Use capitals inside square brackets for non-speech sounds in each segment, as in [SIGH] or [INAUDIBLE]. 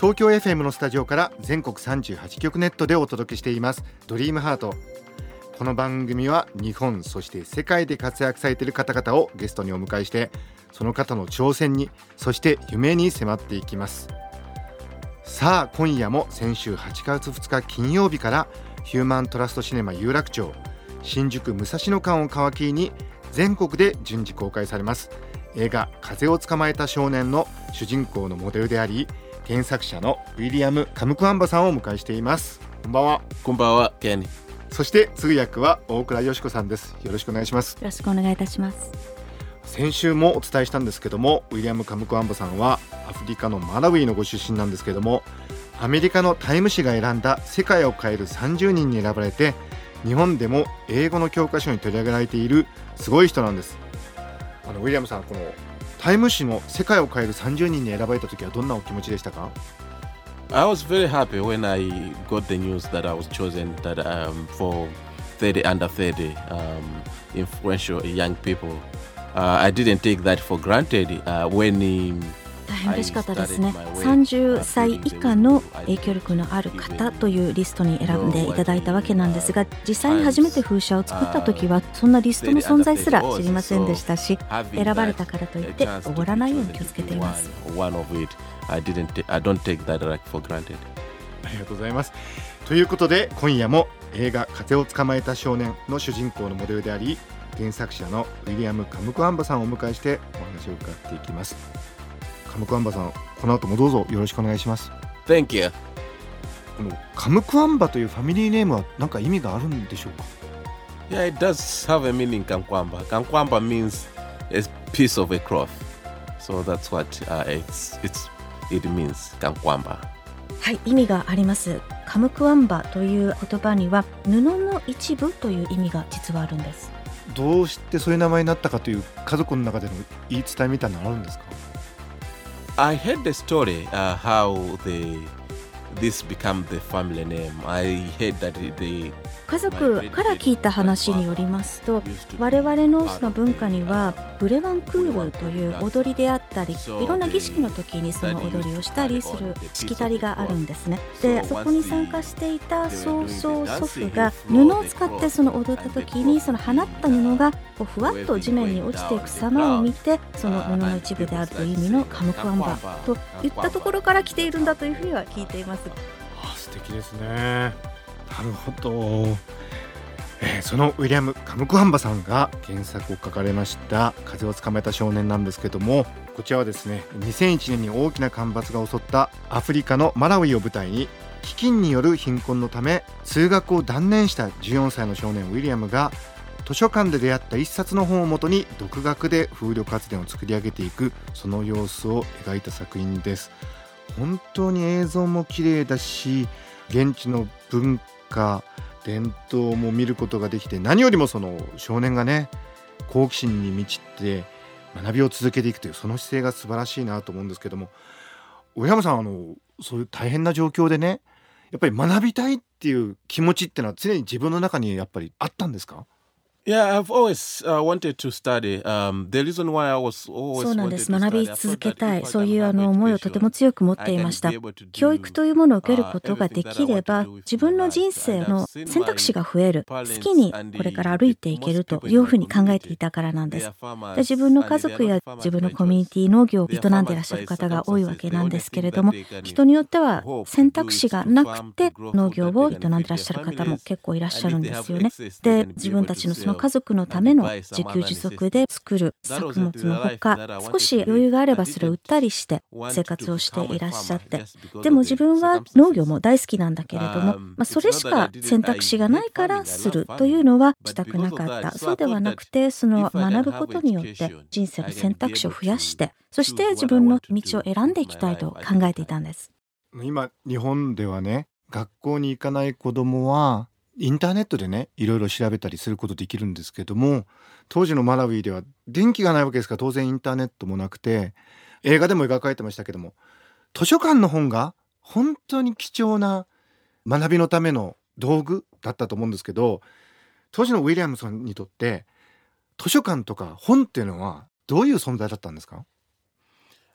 東京 FM のスタジオから全国38局ネットでお届けしています。ドリームハート。この番組は日本そして世界で活躍されている方々をゲストにお迎えしてその方の挑戦にそして夢に迫っていきます。さあ今夜も先週8月2日金曜日からヒューマントラストシネマ有楽町新宿武蔵野間を皮切りに全国で順次公開されます。映画「風を捕まえた少年」の主人公のモデルであり原作者のウィリアム・カムクアンバさんをお迎えしています。こんばんは。こんばんは、ケン。そして通訳は大倉よし子さんです。よろしくお願いします。よろしくお願いいたします。先週もお伝えしたんですけどもウィリアム・カムクアンバさんはアフリカのマラウィのご出身なんですけどもアメリカのタイム誌が選んだ世界を変える30人に選ばれて日本でも英語の教科書に取り上げられているすごい人なんです。あのウィリアムさんこのタイム誌の世界を変える30人に選ばれた時はどんなお気持ちでしたか I was very happy when I got the news that I was chosen that um, for 30 under 30 um, influential young people. Uh, I didn't take that for granted uh, when um, 大変嬉しかったですね。30歳以下の影響力のある方というリストに選んでいただいたわけなんですが、実際に初めて風車を作った時はそんなリストの存在すら知りませんでしたし、選ばれたからといっておごらないように気をつけています。One of it, I didn't. ta- I don't take that like for granted. ありがとうございますということで今夜も映画「風を捕まえた少年」の主人公のモデルであり原作者のウィリアム・カムクアンバさんをお迎えしてお話を伺っていきますカムクアンバさんこの後もどうぞよろしくお願いします Thank you. このカムクアンバというファミリーネームは何か意味があるんでしょうか？Yeah, it does have a meaning, Kankwamba. Kankwamba means a piece of a cloth. So that's what uh, it's, it's, it means, Kankwamba. はい、意味があります。カムクワンバという言葉には布の一部という意味が実はあるんです。どうしてそういう名前になったかという家族の中での言い伝えみたいなのあるんですか？I heard the story uh, how the this become the family name. I heard that the 家族から聞いた話によりますと我々のその文化にはブレワンクールという踊りであったりいろんな儀式の時にその踊りをしたりするしきたりがあるんですね。でそこに参加していた曽祖祖父が布を使ってその踊った時にその放った布がこうふわっと地面に落ちていく様を見てその布の一部であるという意味のカムクワンバといったところから来ているんだというふうには聞いていますあ素敵ですね。なるほど、えーそのウィリアム・カムクハンバさんが原作を書かれました「風をつかめた少年」なんですけどもこちらはですね2001年に大きな干ばつが襲ったアフリカのマラウイを舞台に飢饉による貧困のため通学を断念した14歳の少年ウィリアムが図書館で出会った一冊の本をもとに独学で風力発電を作り上げていくその様子を描いた作品です。本当に映像も綺麗だし現地の文化伝統も見ることができて何よりもその少年がね好奇心に満ちて学びを続けていくというその姿勢が素晴らしいなと思うんですけども小山さんあのそういう大変な状況でねやっぱり学びたいっていう気持ちっていうのは常に自分の中にやっぱりあったんですか？Yeah, I've always uh, wanted to study. Um, the reason why I was always そうなんです。学び続けたい。そういうあの思いをとても強く持っていました。教育というものを受けることができれば、自分の人生の選択肢が増える。好きにこれから歩いていけるというふうに考えていたからなんです。で自分の家族や自分のコミュニティ農業を営んでいらっしゃる方が多いわけなんですけれども人によっては選択肢がなくて農業を営んでいらっしゃる方も結構いらっしゃるんですよね。で自分たちのその家族のための自給自足で作る作物のほか少し余裕があればそれを売ったりして生活をしていらっしゃって。でも自分は農業も大好きなんだけれども、まあ、それしか選択肢がないからするというのはしたくなかった。そうではなくてその学ぶことによって人生の選択肢を増やしてそして自分の道を選んでいきたいと考えていたんです。今日本ではね学校に行かない子供はインターネットでねいろいろ調べたりすることできるんですけども当時のマラウィでは電気がないわけですから当然インターネットもなくて映画でも描かれてましたけども図書館の本が本当に貴重な学びのための道具だったと思うんですけど当時のウィリアムさんにとって図書館とか本っていうのはどういう存在だったんですか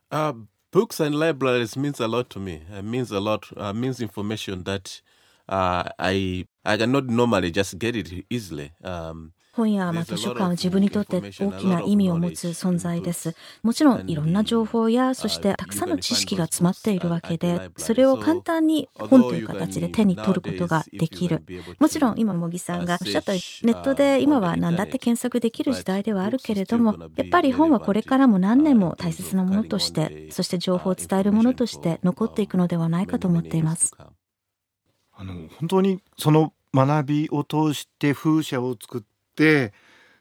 ？Uh, books and libraries means a lot to me. It means a lot. Uh, means information that uh, I I cannot normally just get it easily. Um, 本やまあ図書館は自分にとって大きな意味を持つ存在です。もちろんいろんな情報やそしてたくさんの知識が詰まっているわけで、それを簡単に本という形で手に取ることができる。もちろん今茂木さんがおっしゃったネットで今は何だって検索できる時代ではあるけれども、やっぱり本はこれからも何年も大切なものとして、そして情報を伝えるものとして残っていくのではないかと思っています。あの本当にその学びを通して風車を作って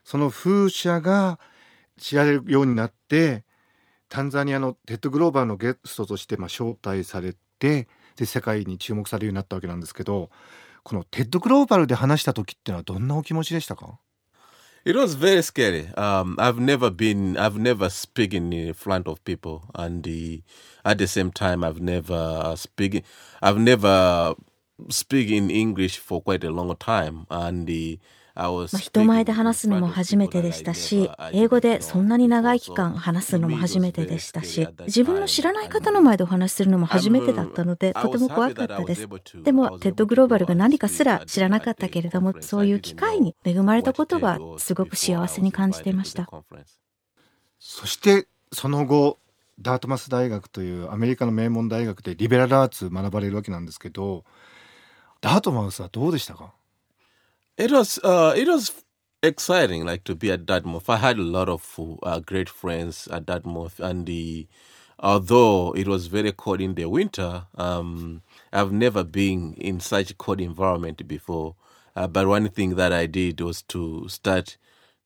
その風車が知られるようになってタンザニアの TED Global のゲストとしてまあ招待されてで世界に注目されるようになったわけなんですけどこの TED Global で話した時ってのはどんなお気持ちでしたか？It was very scary. Um, I've never been, I've never spoken in front of people, and the, at the same time, I've never speaking, I've never speaking English for quite a long time, and the, I was まあ、人前で話すのも初めてでしたし、英語でそんなに長い期間話すのも初めてでしたし、自分の知らない方の前でお話しするのも初めてだったので、とても怖かったです。でも、テッドグローバルが何かすら知らなかったけれども、そういう機会に恵まれたことはすごく幸せに感じていました。そしてその後ダートマス大学というアメリカの名門大学でリベラルアーツ学ばれるわけなんですけどダートマウスはどうでしたか It was uh, it was exciting, like to be at Dartmouth. I had a lot of uh, great friends at Dartmouth, and the although it was very cold in the winter, um, I've never been in such a cold environment before. Uh, but one thing that I did was to start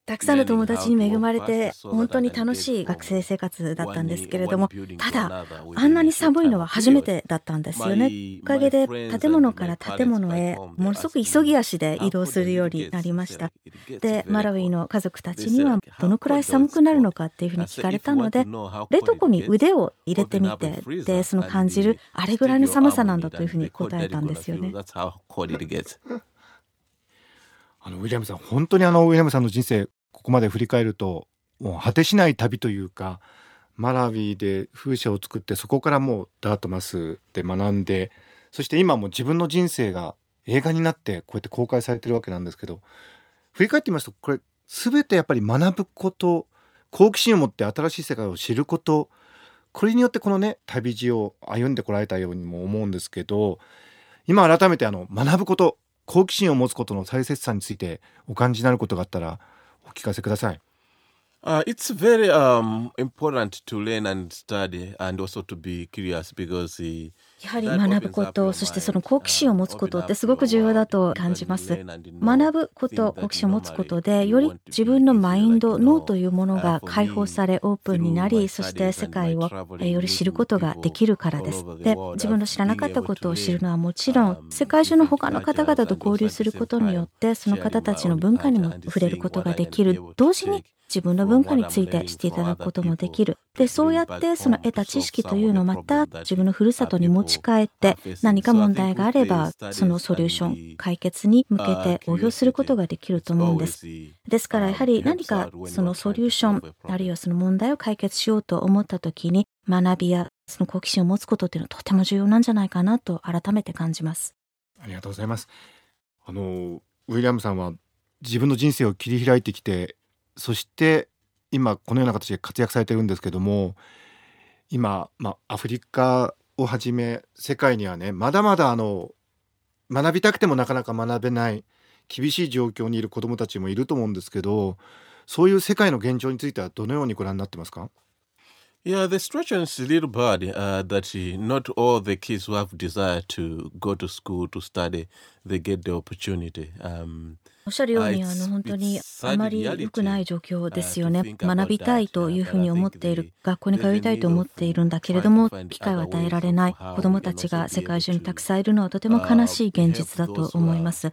たくさんの友達に恵まれて本当に楽しい学生生活だったんですけれどもただあんなに寒いのは初めてだったんですよね。おかげで建物から建物へものすごく急ぎ足で移動するようになりました。でマラウィの家族たちにはどのくらい寒くなるのかっていうふうに聞かれたので冷凍庫に腕を入れてみてでその感じるあれぐらいの寒さなんだというふうに答えたんですよね. [LAUGHS] あのウィリアムさん本当にあのウィリアムさんの人生ここまで振り返るともう果てしない旅というかマラウィで風車を作ってそこからもうダートマスで学んでそして今も自分の人生が映画になってこうやって公開されてるわけなんですけど振り返ってみますとこれ全てやっぱり学ぶこと好奇心を持って新しい世界を知ることこれによってこのね旅路を歩んでこられたようにも思うんですけど今改めてあの学ぶこと好奇心を持つことの大切さについてお感じになることがあったらお聞かせください。Uh, it's very um, important to learn and study and also to be curious because uh, やはり学ぶこと、そしてその好奇心を持つことってすごく重要だと感じます。学ぶこと、好奇心を持つことで、より自分のマインド、脳というものが解放され、オープンになり、そして世界をえより知ることができるからです。で、自分の知らなかったことを知るのはもちろん、世界中の他の方々と交流することによって、その方たちの文化にも触れることができる。同時に自分の文化について知っていただくこともできる。で、そうやってその得た知識というのをまた自分のふるさとに持ち帰って何か問題があればそのソリューション、解決に向けて応用することができると思うんです。ですからやはり何かそのソリューション、あるいはその問題を解決しようと思った時に学びやその好奇心を持つことっていうのはとても重要なんじゃないかなと改めて感じます。ありがとうございます。あのウィリアムさんは自分の人生を切り開いてきてそして今このような形で活躍されてるんですけども今、まあ、アフリカをはじめ世界にはねまだまだあの学びたくてもなかなか学べない厳しい状況にいる子どもたちもいると思うんですけどそういう世界の現状についてはどのようにご覧になってますか？Yeah, the situation is a little bad uh, that uh, not all the kids who have desire to go to school to study, they get the opportunity. Um, おっしゃるようにあの本当にあまり良くない状況ですよね。学びたいというふうに思っている、学校に通いたいと思っているんだけれども、機会を与えられない子どもたちが世界中にたくさんいるのはとても悲しい現実だと思います。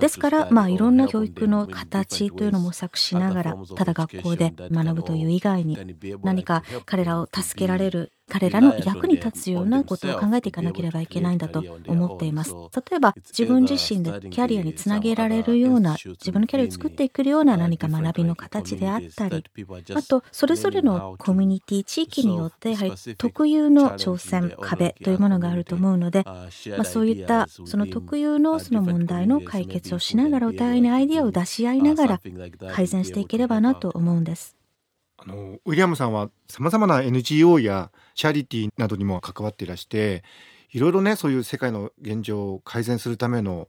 ですから、まあ、いろんな教育の形というのを模索しながら、ただ学校で学ぶという以外に、何か彼らを助けられる彼らの役に立つようなことを考えていかなければいけないんだと思っています。例えば自分自身でキャリアにつなげられるような自分のキャリアを作っていくような何か学びの形であったりあとそれぞれのコミュニティ地域によってやはり特有の挑戦壁というものがあると思うので、まあ、そういったその特有のその問題の解決をしながらお互いにアイデアを出し合いながら改善していければなと思うんです。あのウィリアムさんはさまざまな NGO やチャリティーなどにも関わっていらしていろいろねそういう世界の現状を改善するための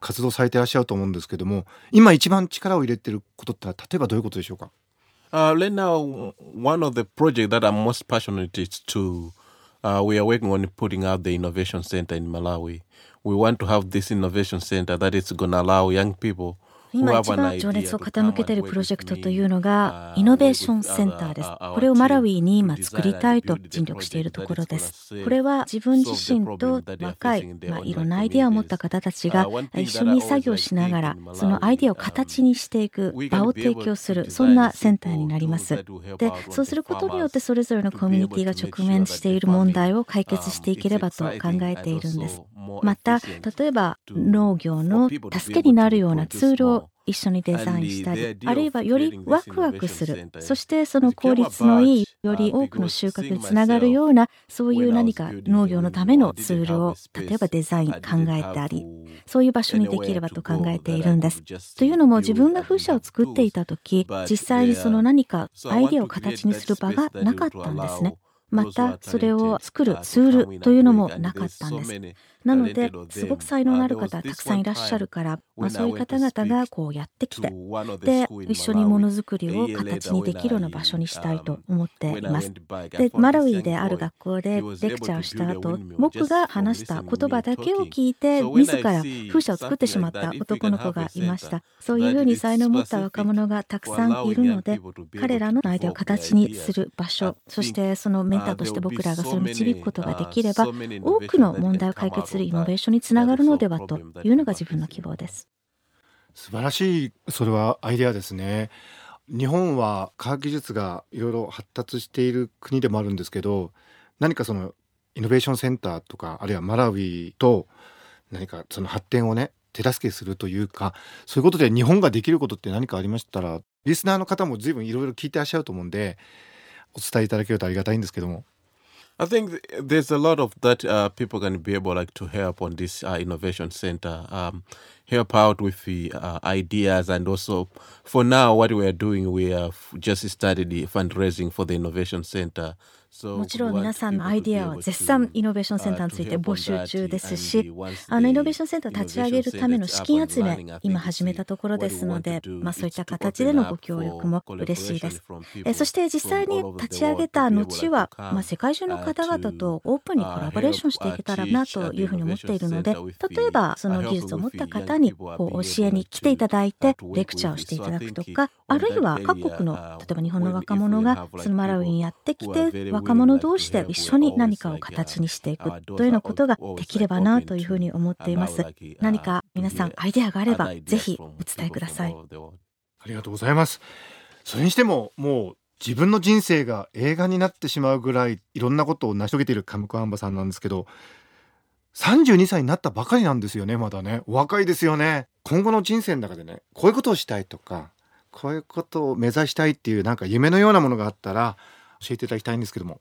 活動されていらっしゃると思うんですけども今一番力を入れてることって例えばどういうことでしょうか Uh, right now, one of the projects that I'm most passionate is to, uh, we are working on putting out the innovation center in Malawi. We want to have this innovation center that is going to allow young people 今一番情熱を傾けているプロジェクトというのがイノベーションセンターです。これをマラウィに今作りたいと尽力しているところです。これは自分自身と若い、まあ、いろんなアイデアを持った方たちが一緒に作業しながらそのアイデアを形にしていく場を提供するそんなセンターになります。でそうすることによってそれぞれのコミュニティが直面している問題を解決していければと考えているんです。また例えば農業の助けになるようなツールを一緒にデザインしたりあるいはよりワクワクするそしてその効率のいいより多くの収穫につながるようなそういう何か農業のためのツールを例えばデザイン考えたりそういう場所にできればと考えているんです。というのも自分が風車を作っていた時実際にその何かアイデアを形にする場がなかったんですね。またそれを作るツールというのもなかったんです。なのですごく才能のある方たくさんいらっしゃるから、まあ、そういう方々がこうやってきてで一緒にものづくりを形にできるような場所にしたいと思っています。でマラウイである学校でレクチャーをした後僕が話した言葉だけを聞いて自ら風車を作ってしまった男の子がいました。そういうふうに才能を持った若者がたくさんいるので彼らのアイデアを形にする場所そしてそのメンターとして僕らがそれを導くことができれば多くの問題を解決するイノベーションにつながるのではというのが自分の希望です。素晴らしいそれはアイデアですね。日本は科学技術がいろいろ発達している国でもあるんですけど何かそのイノベーションセンターとかあるいはマラウィと何かその発展をね手助けするというかそういうことで日本ができることって何かありましたらリスナーの方も随分いろいろ聞いてらっしゃると思うんでお伝えいただけるとありがたいんですけども。I think there's a lot of that uh, people can be able like to help on this uh, innovation center, um, help out with the uh, ideas, and also for now, what we are doing, we have just started the fundraising for the innovation center. もちろん皆さんのアイディアは絶賛イノベーションセンターについて募集中ですし、あのイノベーションセンターを立ち上げるための資金集め、今始めたところですので、まあ、そういった形でのご協力も嬉しいです。えそして実際に立ち上げた後は、まあ、世界中の方々とオープンにコラボレーションしていけたらなというふうに思っているので、例えばその技術を持った方にこう教えに来ていただいて、レクチャーをしていただくとか、あるいは各国の、例えば日本の若者がそのマラウイにやってきて、若者同士で一緒に何かを形にしていくというようなことができればなというふうに思っています。何か皆さんアイデアがあればぜひお伝えください。ありがとうございます。それにしてももう自分の人生が映画になってしまうぐらいいろんなことを成し遂げているカムクアンバさんなんですけど32歳になったばかりなんですよねまだね。お若いですよね。今後の人生の中でねこういうことをしたいとかこういうことを目指したいっていうなんか夢のようなものがあったら教えていただきたいんですけども。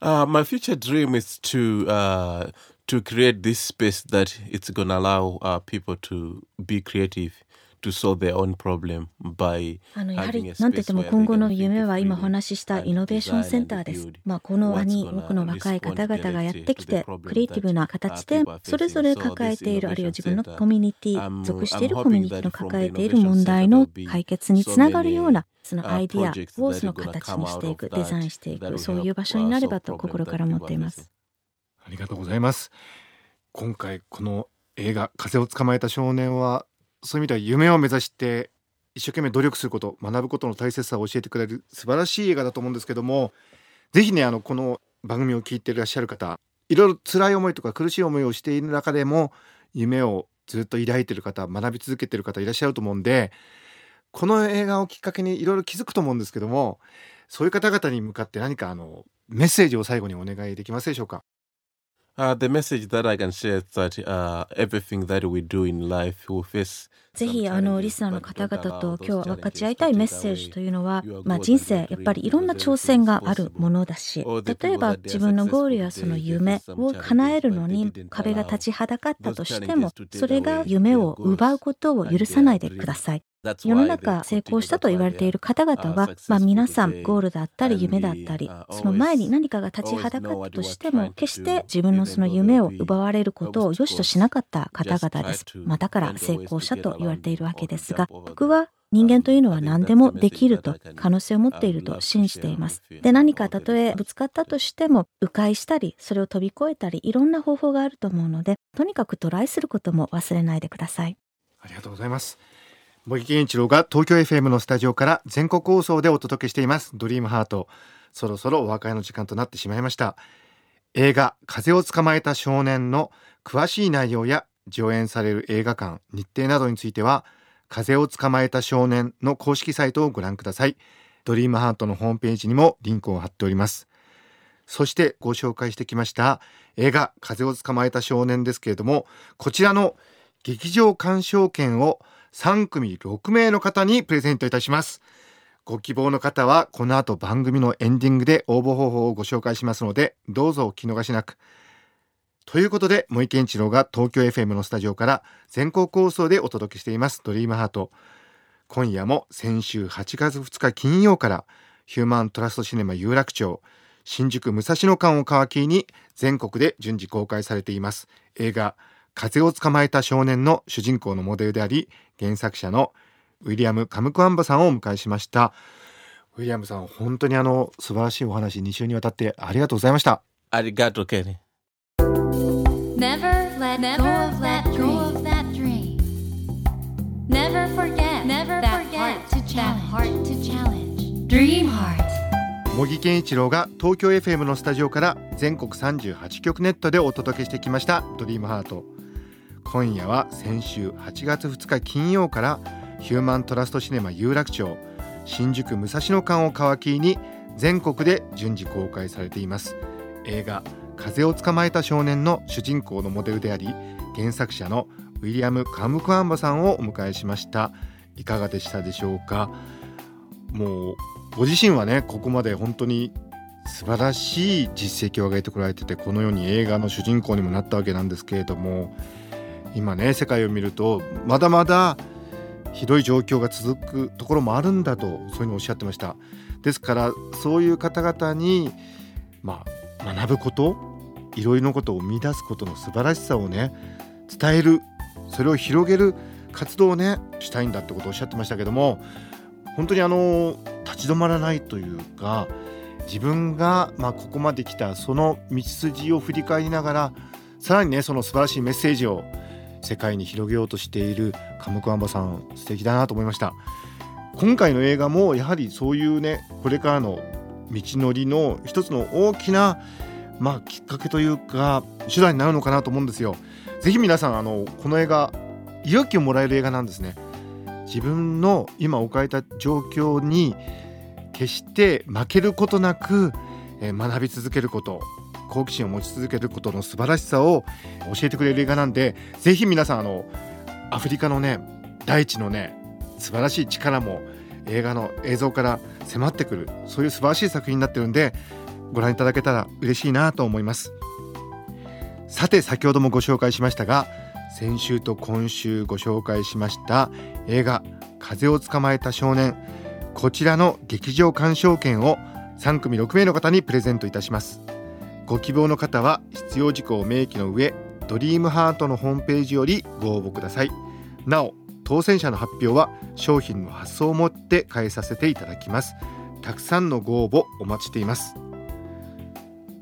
Uh, my future dream is to uh, to create this space that it's gonna allow uh, people to be creative. To solve their own problem by あのやはり何といっても今後の夢は今お話ししたイノベーションセンターです。まあ、この輪に多くの若い方々がやってきてクリエイティブな形でそれぞれ抱えているあるいは自分のコミュニティ属しているコミュニティの抱えている問題の解決につながるようなそのアイディアをその形にしていくデザインしていくそういう場所になればと心から思っています。ありがとうございます。今回この映画風を捕まえた少年はそういう意味では夢を目指して一生懸命努力すること学ぶことの大切さを教えてくれる素晴らしい映画だと思うんですけどもぜひねあのこの番組を聞いていらっしゃる方いろいろ辛い思いとか苦しい思いをしている中でも夢をずっと抱いてる方学び続けてる方いらっしゃると思うんでこの映画をきっかけにいろいろ気づくと思うんですけどもそういう方々に向かって何かあのメッセージを最後にお願いできますでしょうか？Uh, the message that I can share is that uh, everything that we do in life will face ぜひあのリスナーの方々と今日分かち合いたいメッセージというのは、まあ、人生やっぱりいろんな挑戦があるものだし例えば自分のゴールやその夢を叶えるのに壁が立ちはだかったとしてもそれが夢を奪うことを許さないでください。世の中成功したと言われている方々は、まあ、皆さんゴールだったり夢だったりその前に何かが立ちはだかったとしても決して自分のその夢を奪われることを良しとしなかった方々です。まあ、だから成功者と言われているわけですが僕は人間というのは何でもできると可能性を持っていると信じています。で何かたとえぶつかったとしても迂回したりそれを飛び越えたりいろんな方法があると思うのでとにかくトライすることも忘れないでください。ありがとうございます。茂木健一郎が東京 FM のスタジオから全国放送でお届けしています。ドリームハート。そろそろお別れの時間となってしまいました。映画風を捕まえた少年の詳しい内容や上演される映画館日程などについては風を捕まえた少年の公式サイトをご覧ください。ドリームハートのホームページにもリンクを貼っております。そしてご紹介してきました映画風を捕まえた少年ですけれどもこちらの劇場鑑賞券を3組6名の方にプレゼントいたします。ご希望の方はこの後番組のエンディングで応募方法をご紹介しますのでどうぞお聞き逃しなく。ということで森健一郎が東京 FM のスタジオから全国放送でお届けしています。ドリームハート。今夜も先週8月2日金曜からヒューマントラストシネマ有楽町新宿武蔵野間を皮切りに全国で順次公開されています。映画風を捕まえた少年の主人公のモデルであり原作者のウィリアム・カムクアンバさんをお迎えしましたウィリアムさん本当にあの素晴らしいお話2週にわたってありがとうございましたありがとうケニー Never let go of that dream. Never forget Never that heart to challenge. heart to challenge. Dream Heart. 茂木健一郎が東京 FM のスタジオから全国38局ネットでお届けしてきました「ドリームハート今夜は先週8月2日金曜からヒューマントラストシネマ有楽町新宿武蔵野間を皮切りに全国で順次公開されています。映画「風を捕まえた少年」の主人公のモデルであり原作者のウィリアム・カムクアンバさんをお迎えしました。いかがでしたでしょうか？もうご自身はねここまで本当に素晴らしい実績を上げてこられててこのように映画の主人公にもなったわけなんですけれども今ね世界を見るとまだまだひどい状況が続くところもあるんだとそういうふうにおっしゃってました。ですからそういう方々にまあ学ぶこといろいろなことを生み出すことの素晴らしさをね伝えるそれを広げる活動をねしたいんだってことをおっしゃってましたけども本当にあの立ち止まらないというか自分がまあここまで来たその道筋を振り返りながらさらにねその素晴らしいメッセージを世界に広げようとしているカムクアンバさん素敵だなと思いました。今回の映画もやはりそういうねこれからの道のりの一つの大きなまあきっかけというか手段になるのかなと思うんですよ。ぜひ皆さんあのこの映画勇気をもらえる映画なんですね。自分の今置かれた状況に決して負けることなく学び続けること。好奇心を持ち続けることの素晴らしさを教えてくれる映画なんでぜひ皆さんあのアフリカのね大地のね素晴らしい力も映画の映像から迫ってくるそういう素晴らしい作品になってるんでご覧いただけたら嬉しいなと思います。さて先ほどもご紹介しましたが先週と今週ご紹介しました映画「風を捕まえた少年」こちらの劇場鑑賞券を3組6名の方にプレゼントいたします。ご希望の方は必要事項を明記の上ドリームハートのホームページよりご応募ください。なお当選者の発表は商品の発送をもって返させていただきます。たくさんのご応募お待ちしています。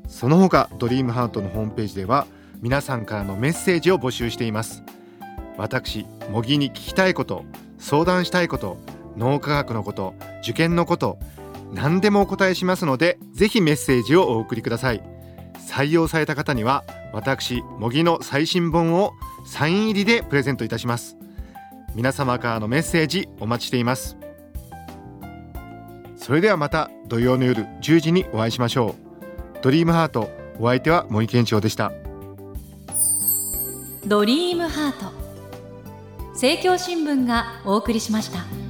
その他ドリームハートのホームページでは皆さんからのメッセージを募集しています。私模擬に聞きたいこと相談したいこと脳科学のこと受験のこと何でもお答えしますのでぜひメッセージをお送りください。採用された方には私模擬の最新本をサイン入りでプレゼントいたします。皆様からのメッセージお待ちしています。それではまた土曜の夜10時にお会いしましょう。ドリームハートお相手は森健長でした。ドリームハート。政教新聞がお送りしました。